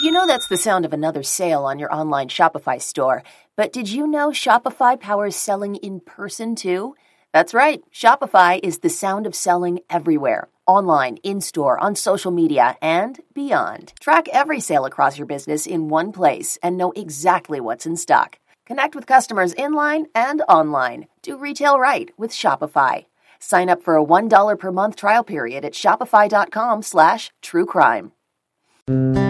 You know that's the sound of another sale on your online Shopify store. But did you know Shopify powers selling in person too? That's right. Shopify is the sound of selling everywhere online, in store, on social media, and beyond. Track every sale across your business in one place and know exactly what's in stock. Connect with customers in line and online. Do retail right with Shopify. Sign up for a $1 per month trial period at shopify.com slash true crime. A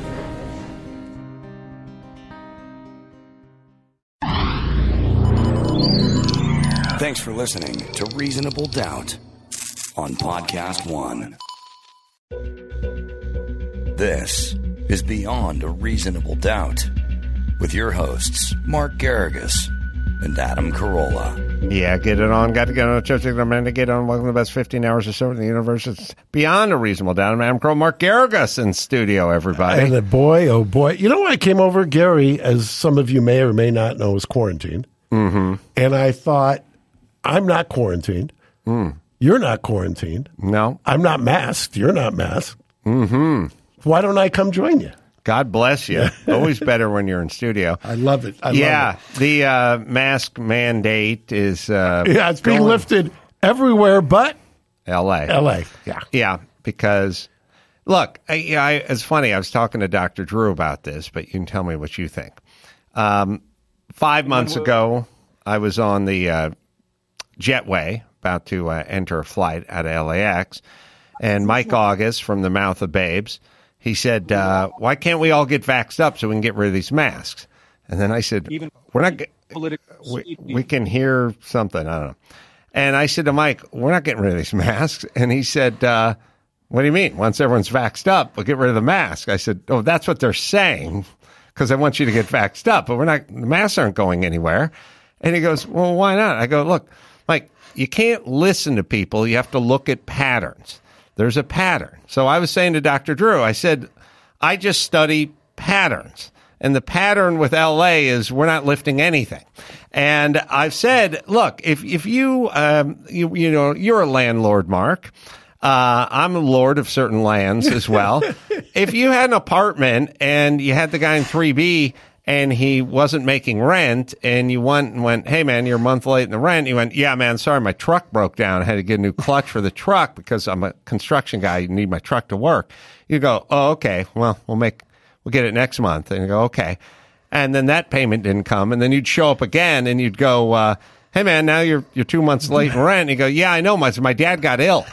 Listening to Reasonable Doubt on Podcast One. This is Beyond a Reasonable Doubt with your hosts, Mark Geragos and Adam Carolla. Yeah, get it on. Got to get on. Just I'm to get on. Welcome to the best 15 hours or so in the universe. It's beyond a reasonable doubt. I'm Adam Carolla, Mark Geragos in studio, everybody. And uh, boy, oh boy. You know, I came over, Gary, as some of you may or may not know, is quarantined. Mm-hmm. And I thought, I'm not quarantined. Mm. You're not quarantined. No. I'm not masked. You're not masked. Mm-hmm. Why don't I come join you? God bless you. Always better when you're in studio. I love it. I yeah, love the uh, mask mandate is uh. Yeah, it's being going- lifted everywhere but L.A. L.A. Yeah. Yeah, because look, I, yeah, I, it's funny. I was talking to Dr. Drew about this, but you can tell me what you think. Um, five months ago, I was on the uh, jetway about to uh, enter a flight out of LAX, and Mike August from the Mouth of Babes, he said, uh, "Why can't we all get vaxxed up so we can get rid of these masks?" And then I said, Even "We're not. We, we can hear something. I don't know." And I said to Mike, "We're not getting rid of these masks." And he said, uh, "What do you mean? Once everyone's vaxxed up, we'll get rid of the mask." I said, "Oh, that's what they're saying." Because I want you to get vaxxed up, but we're not. The masks aren't going anywhere. And he goes, "Well, why not?" I go, "Look, Mike, you can't listen to people. You have to look at patterns. There's a pattern." So I was saying to Dr. Drew, I said, "I just study patterns." And the pattern with LA is we're not lifting anything. And I've said, look, if if you um, you you know you're a landlord, Mark. Uh, I'm a lord of certain lands as well. if you had an apartment and you had the guy in 3B and he wasn't making rent and you went and went, Hey man, you're a month late in the rent. He went, yeah, man, sorry. My truck broke down. I had to get a new clutch for the truck because I'm a construction guy. You need my truck to work. You go, Oh, okay. Well, we'll make, we'll get it next month. And you go, okay. And then that payment didn't come. And then you'd show up again and you'd go, uh, Hey man, now you're, you're two months late in rent. And you go, yeah, I know. My, my dad got ill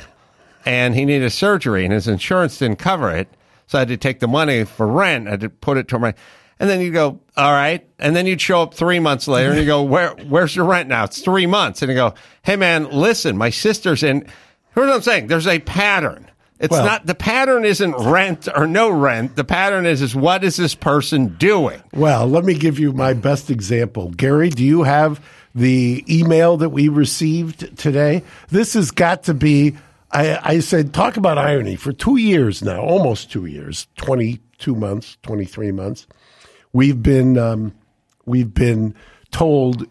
and he needed surgery and his insurance didn't cover it. So I had to take the money for rent. I had to put it to my, and then you go, all right. And then you'd show up three months later and you go, where, where's your rent now? It's three months. And you go, hey man, listen, my sister's in, here's what I'm saying. There's a pattern. It's Well- not, the pattern isn't rent or no rent. The pattern is, is what is this person doing? Well, let me give you my best example. Gary, do you have the email that we received today? This has got to be, I, I said, talk about irony for two years now, almost two years, 22 months, 23 months. We've been, um, we've been told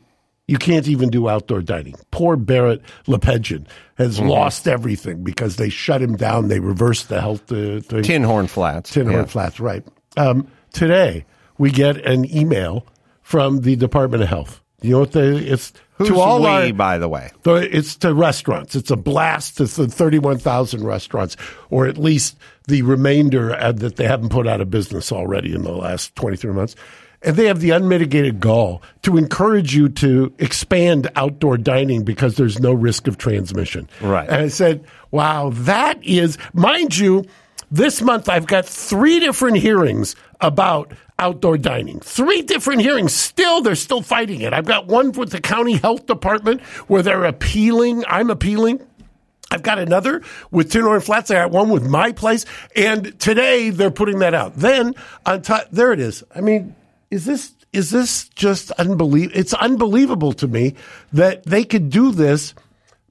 you can't even do outdoor dining. Poor Barrett Lepedjian has Mhm. lost everything because they shut him down. They reversed the health uh, thing. Tin Horn Flats. Tin Horn Yeah. Flats, right. Um, today, we get an email from the Department of Health. You know what they, it's Who's to all we, our by the way? the- it's to restaurants. It's a blast to the 31,000 restaurants, or at least the remainder uh, that they haven't put out of business already in the last 23 months. and they have the unmitigated gall to encourage you to expand outdoor dining because there's no risk of transmission. Right. And I said, wow, that is, mind you, this month I've got three different hearings about outdoor dining. Three different hearings. Still, they're still fighting it. I've got one with the county health department where they're appealing. I'm appealing. I've got another with Tin Horn Flats. I got one with my place. And today they're putting that out. Then on top, there it is. I mean, is this, is this just unbelievable? It's unbelievable to me that they could do this.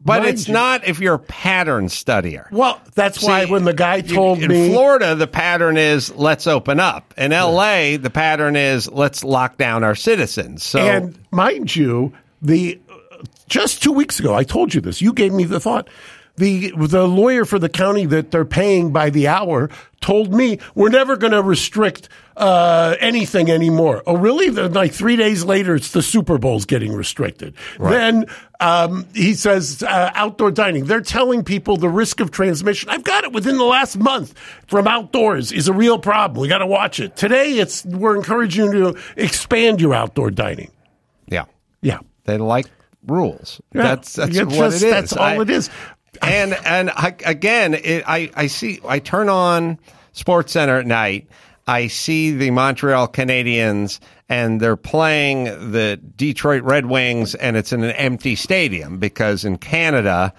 But Mind it's you- not if you're a pattern studier. Well, that's why when the guy you- told in me. In Florida, the pattern is let's open up. In LA, the pattern is let's lock down our citizens. So And mind you, the just two weeks ago, I told you this. You gave me the thought. The the lawyer for the county that they're paying by the hour told me we're never going to restrict uh, anything anymore. Oh, really? Then, like three days later, it's the Super Bowl's getting restricted. Then um, he says uh, outdoor dining. They're telling people the risk of transmission. I've got it within the last month from outdoors is a real problem. We got to watch it. Today, it's we're encouraging you to expand your outdoor dining. yeah, Yeah. they like rules. Yeah. That's that's Yeah, what it is. That's all I- it is. and and I, again, it, I I see. I turn on Sports Center at night. I see the Montreal Canadiens, and they're playing the Detroit Red Wings, and it's in an empty stadium because in Canada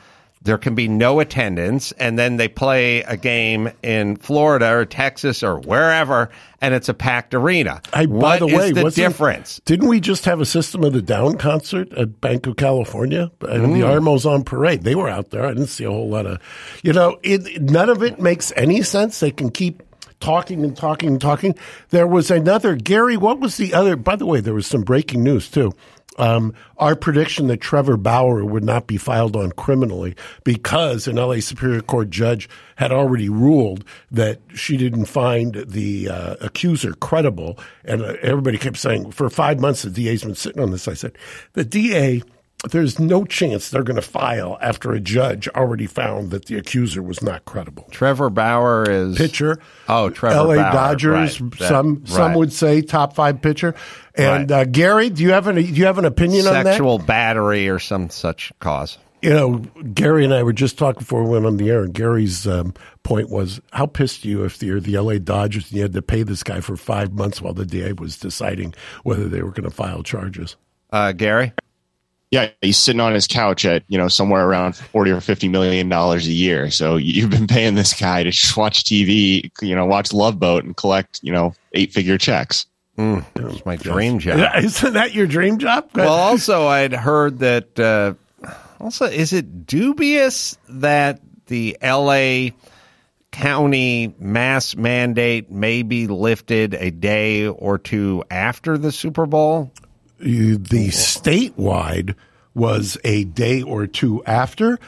there can be no attendance, and then they play a game in Florida or Texas or wherever, and it's a packed arena. I, by What the is way, the difference? Didn't we just have a System of the Down concert at Banc of California? And Mm. the Armos on parade. They were out there. I didn't see a whole lot of, you know, it, none of it makes any sense. They can keep talking and talking and talking. There was another, Gary, what was the other? By the way, there was some breaking news too. Um, our prediction that Trevor Bauer would not be filed on criminally because an LA Superior Court judge had already ruled that she didn't find the uh, accuser credible. And uh, everybody kept saying, for five months, the DA's been sitting on this. I said, the DA, there's no chance they're going to file after a judge already found that the accuser was not credible. Trevor Bauer is Pitcher. Oh, Trevor LA Bauer, Dodgers. right. That- some some would say top five pitcher. And Right. uh, Gary, do you have an do you have an opinion on that? sexual battery or some such cause. You know, Gary and I were just talking before we went on the air, and Gary's um, point was, how pissed are you if you're the LA Dodgers and you had to pay this guy for five months while the DA was deciding whether they were going to file charges? Uh, Gary? Yeah, he's sitting on his couch at you know somewhere around forty or fifty million dollars a year. So you've been paying this guy to just watch TV, you know, watch Love Boat and collect you know eight figure checks. Mm, it's my dream job. Isn't that your dream job? Well, also, I'd heard that. Uh, also, is it dubious that the L.A. County mass mandate may be lifted a day or two after the Super Bowl? The statewide was a day or two after.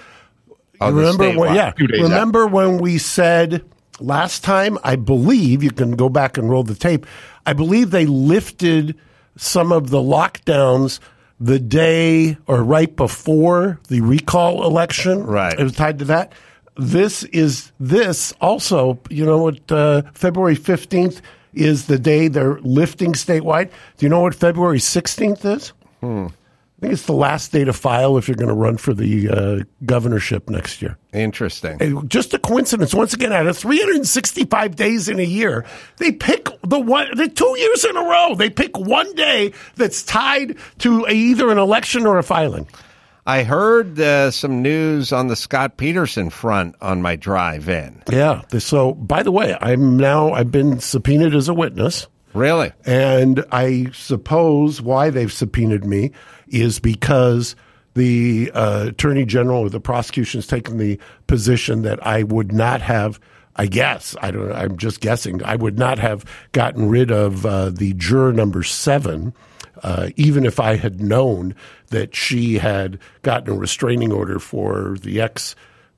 Oh, remember when? Yeah, remember when we said last time? I believe you can go back and roll the tape. I believe they lifted some of the lockdowns the day or right before the recall election. Right. it was tied to that. This is this also. You know what? Uh, February fifteenth is the day they're lifting statewide. Do you know what February sixteenth is? I think it's the last day to file if you're going to run for the uh, governorship next year. Interesting. And just a coincidence. Once again, out of 365 days in a year, they pick the one, the two years in a row, they pick one day that's tied to either an election or a filing. I heard uh, some news on the Scott Peterson front on my drive in. Yeah. So, by the way, I'm now, I've been subpoenaed as a witness. Really? And I suppose why they've subpoenaed me is because the uh, attorney general or the prosecution's taken the position that I would not have. I guess I don't. I'm just guessing. I would not have gotten rid of uh, the juror number seven, uh, even if I had known that she had gotten a restraining order for the ex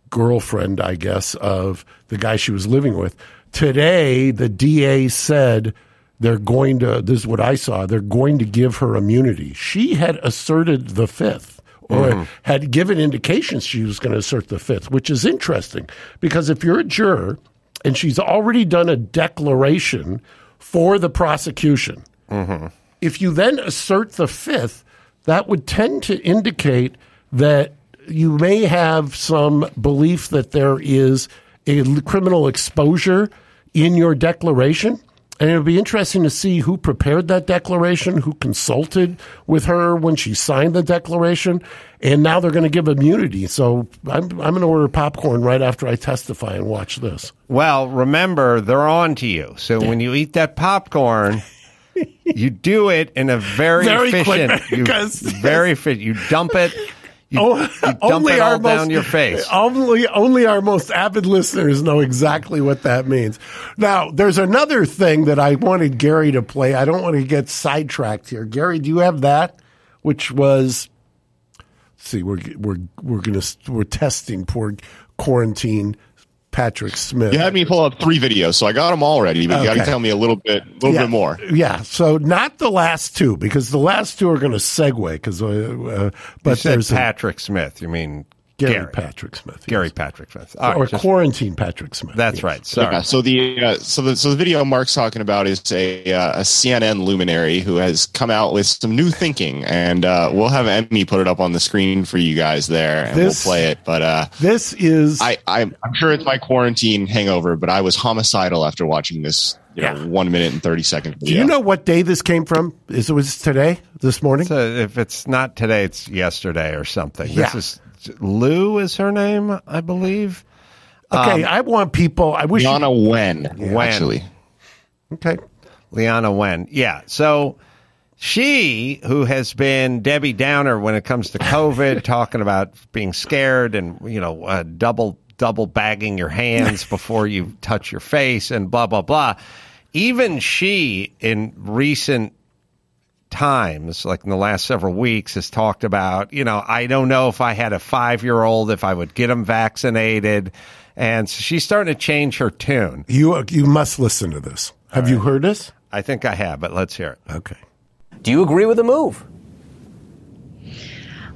girlfriend, I guess, of the guy she was living with. Today, the DA said they're going to, this is what I saw, they're going to give her immunity. She had asserted the fifth. Or had given indications she was going to assert the fifth, which is interesting because if you're a juror and she's already done a declaration for the prosecution, Mm-hmm. If you then assert the fifth, that would tend to indicate that you may have some belief that there is a criminal exposure in your declaration. And it would be interesting to see who prepared that declaration, who consulted with her when she signed the declaration. And now they're going to give immunity. So I'm, I'm going to order popcorn right after I testify and watch this. Well, remember, they're on to you. So when you eat that popcorn, you do it in a very, Very quick, efficient, you, because- very fit. You dump it, you, Oh, you dump it all down your face. Only, only our most avid listeners know exactly what that means. Now, there's another thing that I wanted Gary to play. I don't want to get sidetracked here. Gary, do you have that? Which was, see, we're we're we're gonna we're testing poor quarantine Patrick Smith. You had me pull up three videos, so I got them all ready. But you got to tell me a little bit, a little yeah, bit more. Yeah, so not the last two because the last two are going to segue because, uh, uh, You but said there's a- Patrick Smith. You mean Gary, Gary, Patrick Smith, Gary yes. Patrick Smith. All or right, just- quarantine Patrick Smith. that's yes. right. Sorry. Yeah, so the uh, so the so the video Mark's talking about is a uh, a CNN luminary who has come out with some new thinking, and uh, we'll have Emmy put it up on the screen for you guys there, and This- we'll play it. But uh, This is I I'm, I'm sure it's my quarantine hangover, but I was homicidal after watching this. You know, one minute and thirty second Do video. you know what day this came from? Is it was today? This morning? So if it's not today, it's yesterday or something. Yeah. This is Lou is her name, I believe. okay, I want people. I wish. Leana Wen, Wen. actually. okay. Leana Wen. Yeah. So she, who has been Debbie Downer when it comes to COVID, talking about being scared and, you know, uh, double, double bagging your hands before you touch your face and blah, blah, blah. Even she, in recent times, like in the last several weeks, has talked about, you know, I don't know if I had a five year old, if I would get him vaccinated. And so she's starting to change her tune. You you must listen to this. Have you heard this? I think I have, but let's hear it. Okay. Do you agree with the move?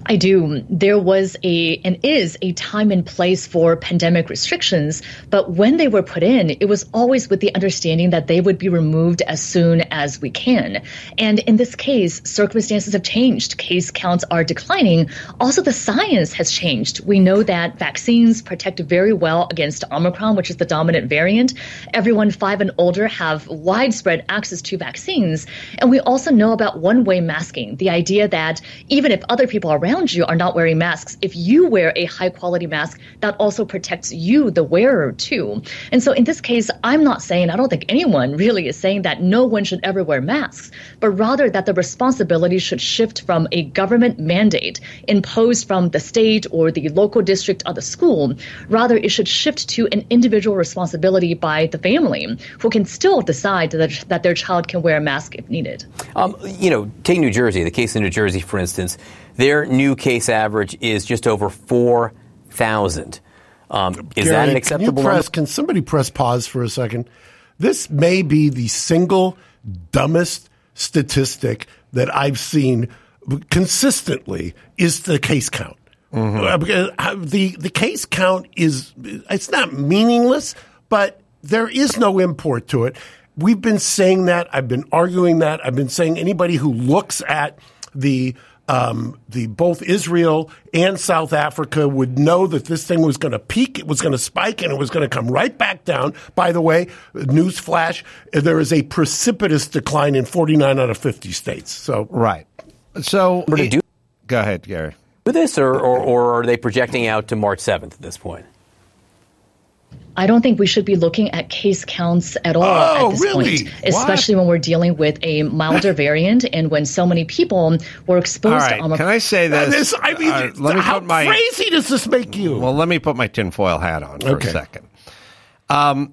I do. There was a and is a time and place for pandemic restrictions, but when they were put in, it was always with the understanding that they would be removed as soon as we can. And in this case, circumstances have changed. Case counts are declining. Also, the science has changed. We know that vaccines protect very well against Omicron, which is the dominant variant. Everyone five and older have widespread access to vaccines. And we also know about one way masking, the idea that even if other people are around you are not wearing masks, if you wear a high quality mask, that also protects you, the wearer, too. And so in this case, I'm not saying, I don't think anyone really is saying that no one should ever wear masks, but rather that the responsibility should shift from a government mandate imposed from the state or the local district or the school. Rather, it should shift to an individual responsibility by the family who can still decide that, that their child can wear a mask if needed. Um, you know, take New Jersey, the case in New Jersey, for instance. Their new case average is just over 4,000. Um, is that an acceptable can press. Can somebody press pause for a second? This may be the single dumbest statistic that I've seen consistently is the case count. Uh, because, uh, the the case count is it's not meaningless, but there is no import to it. We've been saying that. I've been arguing that. I've been saying anybody who looks at the um, the both Israel and South Africa would know that this thing was going to peak, it was going to spike, and it was going to come right back down. By the way, news flash: there is a precipitous decline in 49 out of 50 states. So right. So to do go ahead, Gary. Do this, or, or, or are they projecting out to March 7th at this point? I don't think we should be looking at case counts at all Oh, at this really? point, especially when we're dealing with a milder variant and when so many people were exposed All to. Omicron. Can I say this? This- I mean, Uh, let me how put my crazy does this make you? Well, let me put my tinfoil hat on for Okay. a second. Um,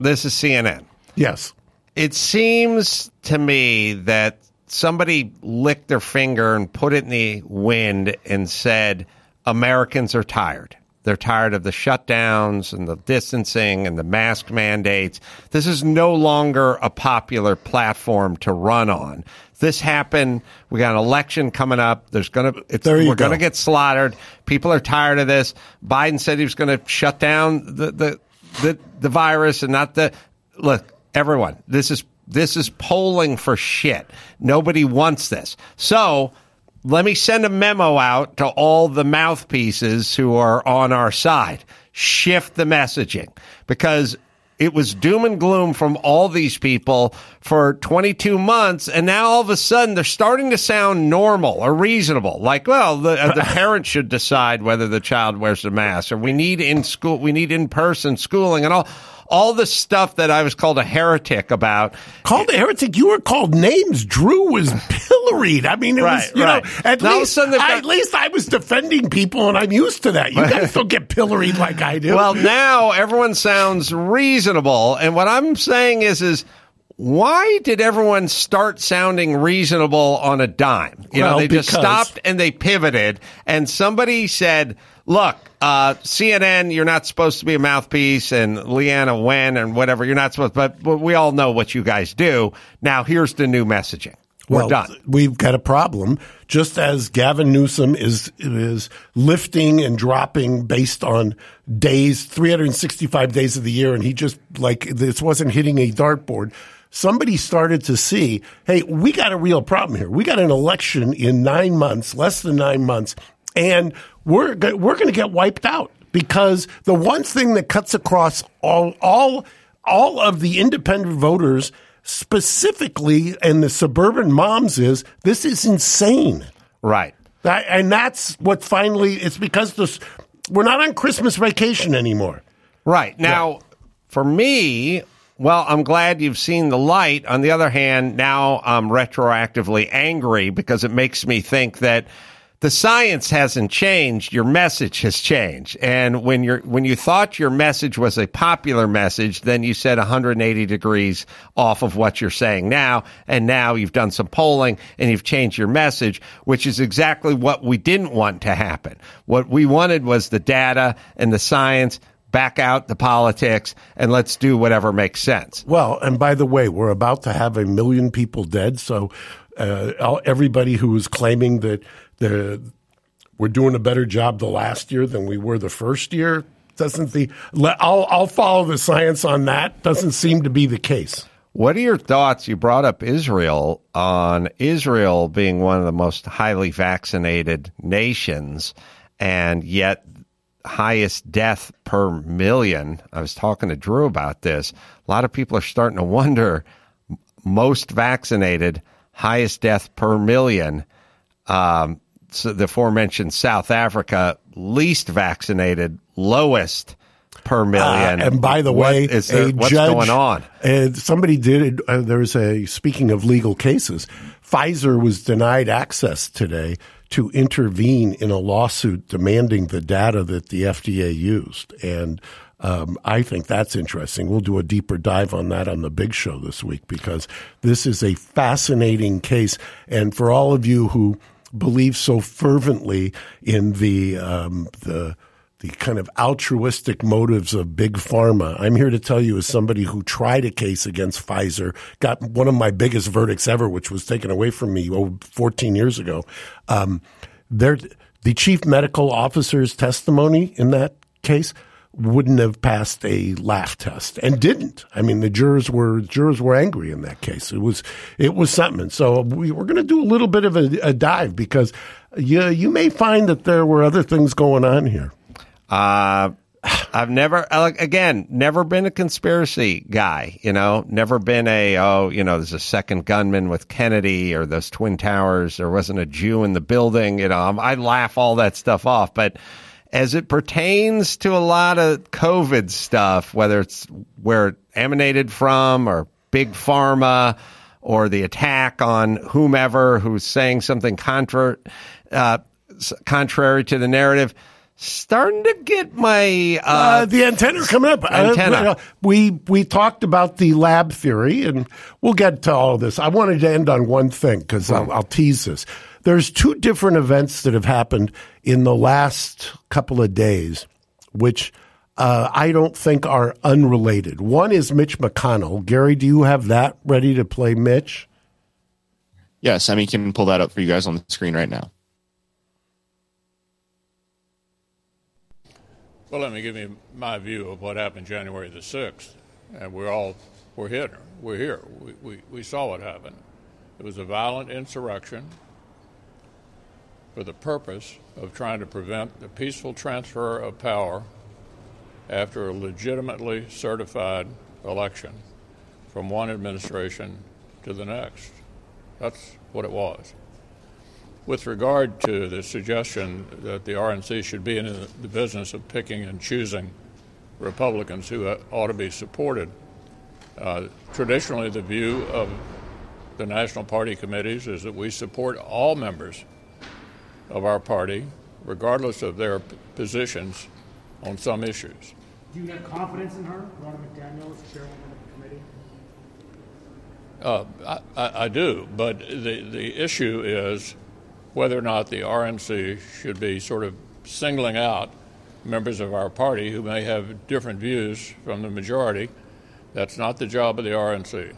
this is CNN. Yes. It seems to me that somebody licked their finger and put it in the wind and said, Americans are tired. They're tired of the shutdowns and the distancing and the mask mandates. This is no longer a popular platform to run on. This happened. We got an election coming up. There's it's, There we're going to get slaughtered. People are tired of this. Biden said he was going to shut down the, the, the, the virus and not the, look, everyone, this is this is polling for shit. Nobody wants this. So let me send a memo out to all the mouthpieces who are on our side. Shift the messaging because it was doom and gloom from all these people for 22 months, and now all of a sudden they're starting to sound normal or reasonable. Like, well, the, uh, the should decide whether the child wears a mask, or we need in school, we need in person schooling, and all all the stuff that I was called a heretic about. Called a heretic? You were called names. Drew was pilloried. I mean, it Right, was, you right. know, at Now all of a least, sudden they've I- got- at least I was defending people and I'm used to that. You guys don't get pilloried like I do. Well, now everyone sounds reasonable, and what I'm saying is, is why did everyone start sounding reasonable on a dime? You know, Well, they just stopped and they pivoted, and somebody said, "Look, uh, CNN, you're not supposed to be a mouthpiece, and Leana Wen and whatever, you're not supposed." But, but we all know what you guys do. Now, here's the new messaging. We're well, done. We've got a problem. Just as Gavin Newsom is is lifting and dropping based on days, 365 days of the year, and he just like this wasn't hitting a dartboard. Somebody started to see, hey, we got a real problem here. We got an election in nine months, less than nine months, and we're we're going to get wiped out because the one thing that cuts across all all all of the independent voters specifically and the suburban moms is this is insane. Right. That, and that's what finally it's because this we're not on Christmas vacation anymore. Right. Now, for me, well, I'm glad you've seen the light. On the other hand, now I'm retroactively angry because it makes me think that the science hasn't changed, your message has changed. And when you're when you thought your message was a popular message, then you said 180 degrees off of what you're saying now, and now you've done some polling and you've changed your message, which is exactly what we didn't want to happen. What we wanted was the data and the science back out the politics and let's do whatever makes sense. Well, and by the way, we're about to have a million people dead. So uh, everybody who is claiming that the we're doing a better job the last year than we were the first year doesn't the I'll I'll follow the science on that. Doesn't seem to be the case. What are your thoughts? You brought up Israel on Israel being one of the most highly vaccinated nations, and yet highest death per million. I was talking to Drew about this. A lot of people are starting to wonder most vaccinated, highest death per million. Um, so the aforementioned South Africa, least vaccinated, lowest per million. Uh, and by the What way, is there, a what's judge, going on? And somebody did. Uh, there's a speaking of legal cases. Pfizer was denied access today to intervene in a lawsuit demanding the data that the FDA used, and um, I think that's interesting. We'll do a deeper dive on that on the big show this week because this is a fascinating case, and for all of you who believe so fervently in the um, the the kind of altruistic motives of big pharma. I'm here to tell you, as somebody who tried a case against Pfizer, got one of my biggest verdicts ever, which was taken away from me oh, 14 years ago. Um, there, the chief medical officer's testimony in that case wouldn't have passed a laugh test and didn't. I mean, the jurors were jurors were angry in that case. It was it was something. So we, we're going to do a little bit of a, a dive because you you may find that there were other things going on here. Uh, I've never, again, never been a conspiracy guy, you know, never been a, oh, you know, there's a second gunman with Kennedy or those Twin Towers. There wasn't a Jew in the building. You know, I'm- laugh all that stuff off. But as it pertains to a lot of COVID stuff, whether it's where it emanated from or big pharma or the attack on whomever who's saying something contra, uh, contrary to the narrative, starting to get my uh, Uh, the antenna are coming up. Uh, Antenna. we we talked about the lab theory, and we'll get to all of this. I wanted to end on one thing because I'll, I'll tease this. There's two different events that have happened in the last couple of days, which uh, I don't think are unrelated. One is Mitch McConnell. Gary, do you have that ready to play, Mitch? Yes, I mean, can pull that up for you guys on the screen right now. Well, let me give you my view of what happened January the 6th. And we're all we're here. We're here. We, we, we saw what happened. It was a violent insurrection for the purpose of trying to prevent the peaceful transfer of power after a legitimately certified election from one administration to the next. That's what it was. With regard to the suggestion that the RNC should be in the business of picking and choosing Republicans who ought to be supported, uh, traditionally the view of the National Party committees is that we support all members of our party, regardless of their positions on some issues. Do you have confidence in her, Ronna McDaniel, as chairwoman of the committee? Uh, I, I, I do, but the, the issue is whether or not the RNC should be sort of singling out members of our party who may have different views from the majority. That's not the job of the RNC.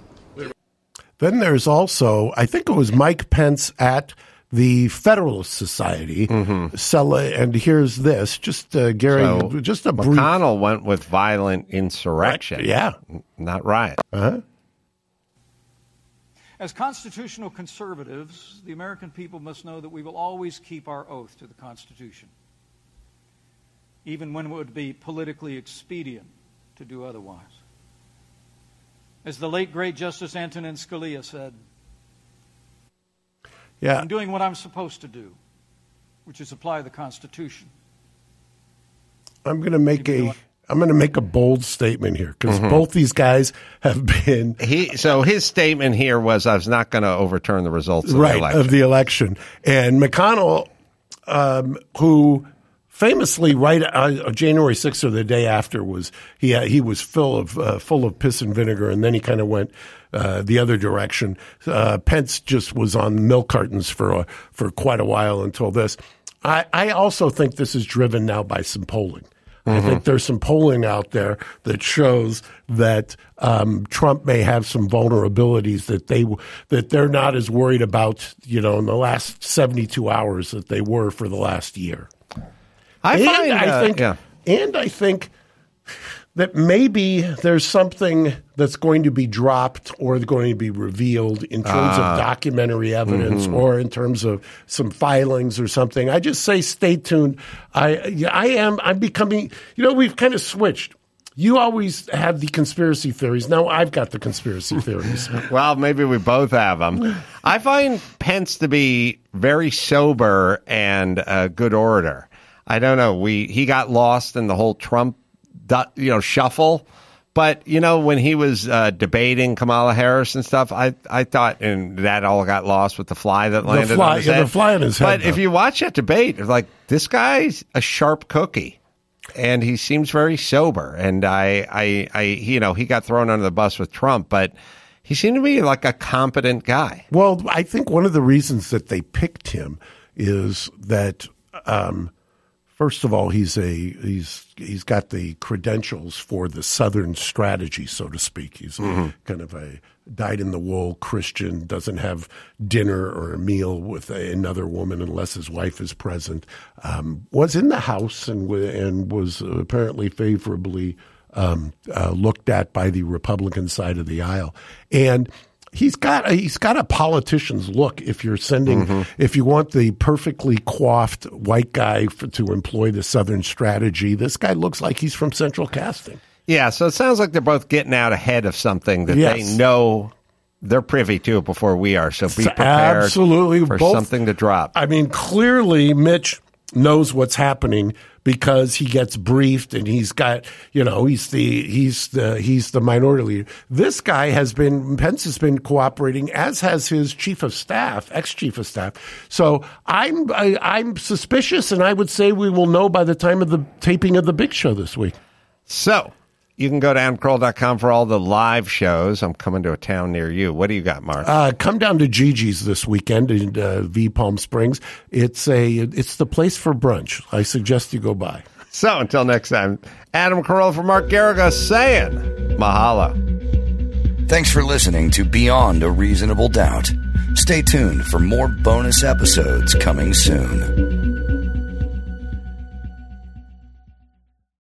Then there's also, I think it was Mike Pence at the Federalist Society. Sell, and here's this, just uh, Gary, So just a brief. McConnell went with violent insurrection. Yeah. Not riot. Uh-huh. As constitutional conservatives, the American people must know that we will always keep our oath to the Constitution, even when it would be politically expedient to do otherwise. As the late great Justice Antonin Scalia said, Yeah. I'm doing what I'm supposed to do, which is apply the Constitution. I'm going to make a. I'm going to make a bold statement here because Mhm. both these guys have been He so his statement here was, "I was not going to overturn the results of the right election." of the election, and McConnell, um, who famously right uh, January 6th or the day after was he uh, he was full of uh, full of piss and vinegar, and then he kind of went uh, the other direction. Uh, Pence just was on milk cartons for a, for quite a while until this. I, I also think this is driven now by some polling. I Mhm. think there's some polling out there that shows that um, Trump may have some vulnerabilities that they that they're not as worried about, you know, in the last 72 hours that they were for the last year. I and find, I uh, think, yeah. and I think that maybe there's something that's going to be dropped or going to be revealed in terms Ah. of documentary evidence Mhm. or in terms of some filings or something. I just say stay tuned. I I am I'm becoming you know we've kind of switched. You always have the conspiracy theories. Now I've got the conspiracy theories. well, maybe we both have them. I find Pence to be very sober and a good orator. I don't know. We he got lost in the whole Trump, you know, shuffle. But you know, when he was uh, debating Kamala Harris and stuff, I I thought, and that all got lost with the fly that landed the fly- on his yeah, head. the fly on his head, But if you watch that debate, it's like this guy's a sharp cookie and he seems very sober. And I, I, I, you know, he got thrown under the bus with Trump, but he seemed to be like a competent guy. Well, I think one of the reasons that they picked him is that um, first of all, he's a he's he's got the credentials for the Southern strategy, so to speak. He's Mhm. kind of a dyed in the wool Christian, doesn't have dinner or a meal with a, another woman unless his wife is present. Um, was in the House and and was apparently favorably um, uh, looked at by the Republican side of the aisle, and he's got a, he's got a politician's look. If you're sending, Mhm. if you want the perfectly coiffed white guy f to employ the Southern strategy, this guy looks like he's from Central Casting. Yeah, so it sounds like they're both getting out ahead of something that Yes. they know they're privy to before we are. So be prepared Absolutely, for both- something to drop. I mean, clearly Mitch knows what's happening because he gets briefed and he's got, you know, he's the he's the he's the minority leader. This guy has been Pence has been cooperating, as has his chief of staff, ex chief of staff. So I'm I, I'm suspicious, and I would say we will know by the time of the taping of the big show this week. So you can go to adamcarolla.com for all the live shows. I'm coming to a town near you. What do you got, Mark? Uh, come down to Gigi's this weekend in uh, V Palm Springs. It's a it's the place for brunch. I suggest you go by. So until next time, Adam Carolla for Mark Geragos saying mahalo. Thanks for listening to Beyond a Reasonable Doubt. Stay tuned for more bonus episodes coming soon.